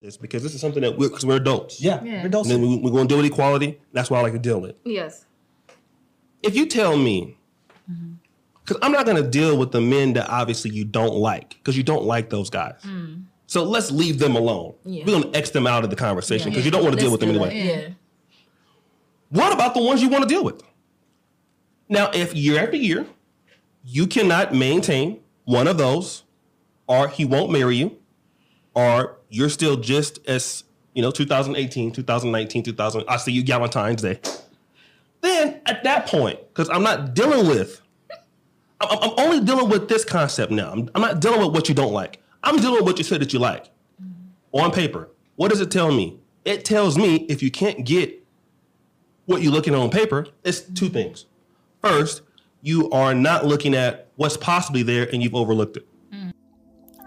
this because this is something that we're because we're adults. Yeah, Yeah. we're adults. And then we, we're going to deal with equality. That's why I like to deal with. Yes. If you tell me, because I'm not going to deal with the men that obviously you don't like, because you don't like those guys. So let's leave them alone. Yeah. We're going to X them out of the conversation Yeah. because you don't want to deal with them anyway. Yeah. What about the ones you want to deal with? Now, if year after year you cannot maintain one of those, or he won't marry you, or you're still just as, you know, 2018, 2019, 2000, I see you Valentine's Day. Then at that point, because I'm not dealing with, I'm, I'm only dealing with this concept now. I'm, I'm not dealing with what you don't like. I'm dealing with what you said that you like on paper. What does it tell me? It tells me if you can't get what you're looking at on paper, it's two things. First, you are not looking at what's possibly there and you've overlooked it.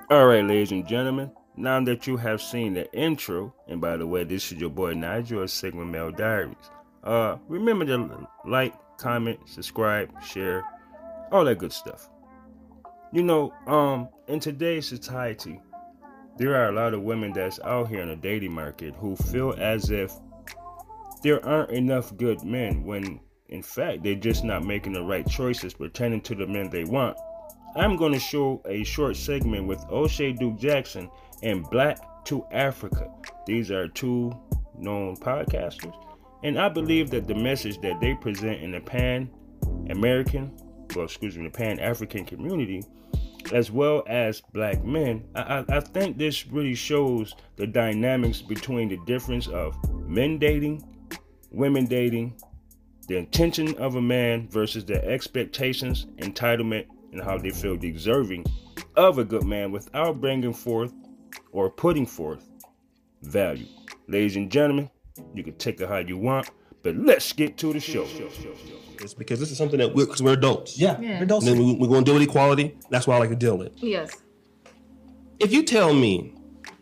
All right, ladies and gentlemen. Now that you have seen the intro, and by the way, this is your boy Nigel of Sigma Male Diaries. Uh, remember to like, comment, subscribe, share, all that good stuff. You know, um, in today's society, there are a lot of women that's out here in the dating market who feel as if there aren't enough good men when in fact they're just not making the right choices pertaining to the men they want. I'm going to show a short segment with Oshay Duke Jackson and Black to Africa. These are two known podcasters, and I believe that the message that they present in the Pan American, well, excuse me, the Pan African community, as well as black men, I, I, I think this really shows the dynamics between the difference of men dating, women dating, the intention of a man versus the expectations, entitlement, and how they feel deserving of a good man without bringing forth or putting forth value. Ladies and gentlemen, you can take it how you want, but let's get to the show. It's because this is something that we're because we're adults. yeah, Yeah. we're adults. And then we, we're going to deal with equality. That's why I like to deal with. Yes. If you tell me,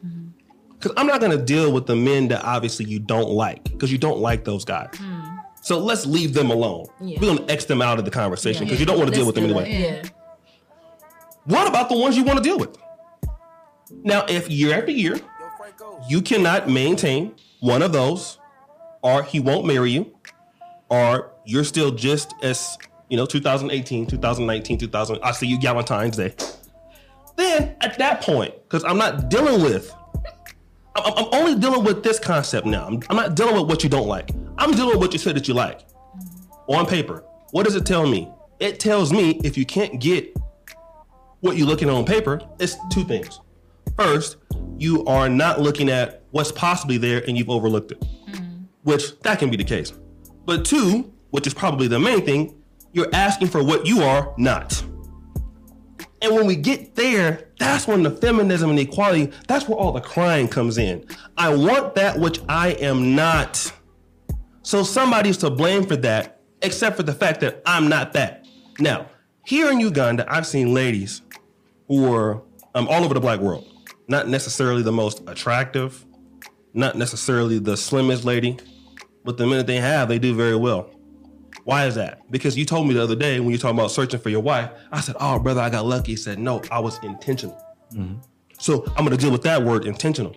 mm-hmm. because I'm not going to deal with the men that obviously you don't like, because you don't like those guys. Mm-hmm. So let's leave them alone. Yeah. We're going to X them out of the conversation because you don't want to deal with them do anyway. What about the ones you want to deal with? Now, if year after year you cannot maintain one of those, or he won't marry you, or you're still just as, you know, 2018, 2019, 2000, I see you Valentine's Day. Then at that point, because I'm not dealing with, I'm, I'm only dealing with this concept now. I'm, I'm not dealing with what you don't like. I'm dealing with what you said that you like on paper. What does it tell me? It tells me if you can't get what you're looking at on paper, it's two things. First, you are not looking at what's possibly there and you've overlooked it, mm-hmm. which that can be the case. But two, which is probably the main thing, you're asking for what you are not. And when we get there, that's when the feminism and equality, that's where all the crying comes in. I want that which I am not. So somebody's to blame for that, except for the fact that I'm not that. Now, here in Uganda, I've seen ladies who are um, all over the black world, not necessarily the most attractive, not necessarily the slimmest lady, but the minute they have, they do very well. Why is that? Because you told me the other day when you talking about searching for your wife, I said, Oh, brother, I got lucky. He said, No, I was intentional. So I'm going to deal with that word intentional.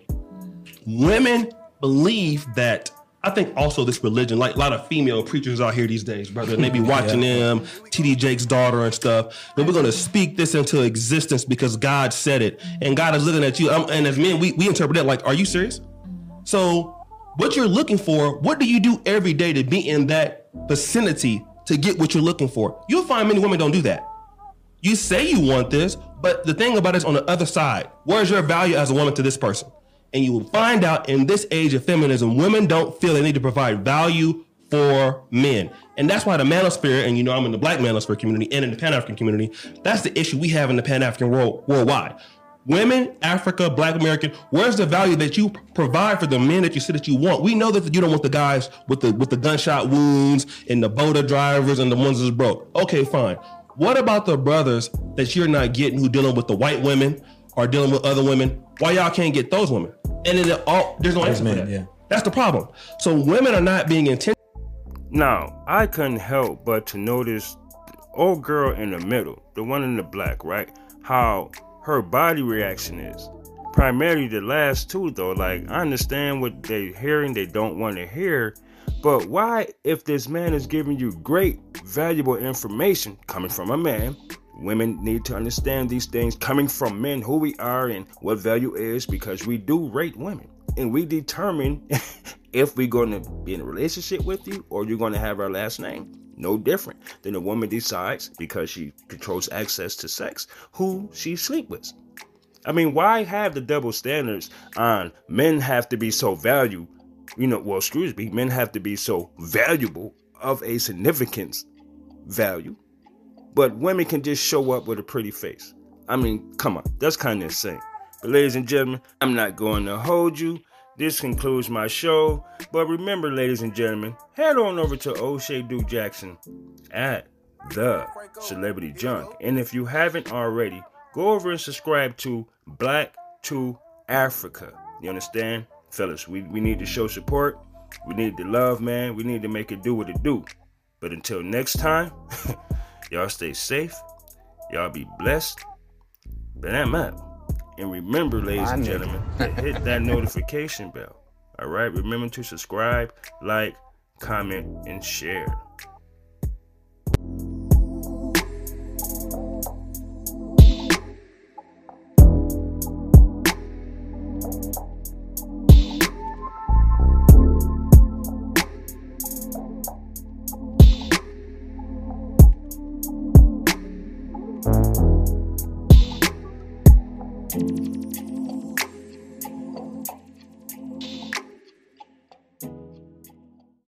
Women believe that. I think also this religion, like a lot of female preachers out here these days, brother, and they be watching them, TD Jakes' daughter and stuff. And we're gonna speak this into existence because God said it, and God is looking at you. Um, and as men, we we interpret it like, "Are you serious?" So, what you're looking for, what do you do every day to be in that vicinity to get what you're looking for? You'll find many women don't do that. You say you want this, but the thing about it is on the other side. Where's your value as a woman to this person? And you will find out in this age of feminism, women don't feel they need to provide value for men. And that's why the manosphere, and you know I'm in the black manosphere community and in the Pan-African community, that's the issue we have in the Pan-African world worldwide. Women, Africa, Black American, where's the value that you provide for the men that you say that you want? We know that you don't want the guys with the with the gunshot wounds and the boda drivers and the ones that's broke. Okay, fine. What about the brothers that you're not getting who dealing with the white women or dealing with other women? Why y'all can't get those women? And then all there's no answer for that. yeah. That's the problem. So women are not being intentional. Now, I couldn't help but to notice the old girl in the middle, the one in the black, right? How her body reaction is. primarily the last two though. Like I understand what they're hearing, they don't want to hear. But why, if this man is giving you great, valuable information coming from a man, women need to understand these things coming from men, who we are and what value is, because we do rate women and we determine if we're going to be in a relationship with you or you're going to have our last name. No different than a woman decides because she controls access to sex who she sleep with. I mean, why have the double standards on men have to be so valued? You know, well, excuse me, men have to be so valuable of a significance value, but women can just show up with a pretty face. I mean, come on, that's kind of insane. But, ladies and gentlemen, I'm not going to hold you. This concludes my show. But remember, ladies and gentlemen, head on over to Oshay Duke Jackson at the Celebrity Junk. And if you haven't already, go over and subscribe to Black to Africa. You understand? Fellas, we, we need to show support. We need to love, man. We need to make it do what it do. But until next time, y'all stay safe. Y'all be blessed. But I'm out. And remember, ladies and gentlemen, hit that notification bell. All right? Remember to subscribe, like, comment, and share. Thank you.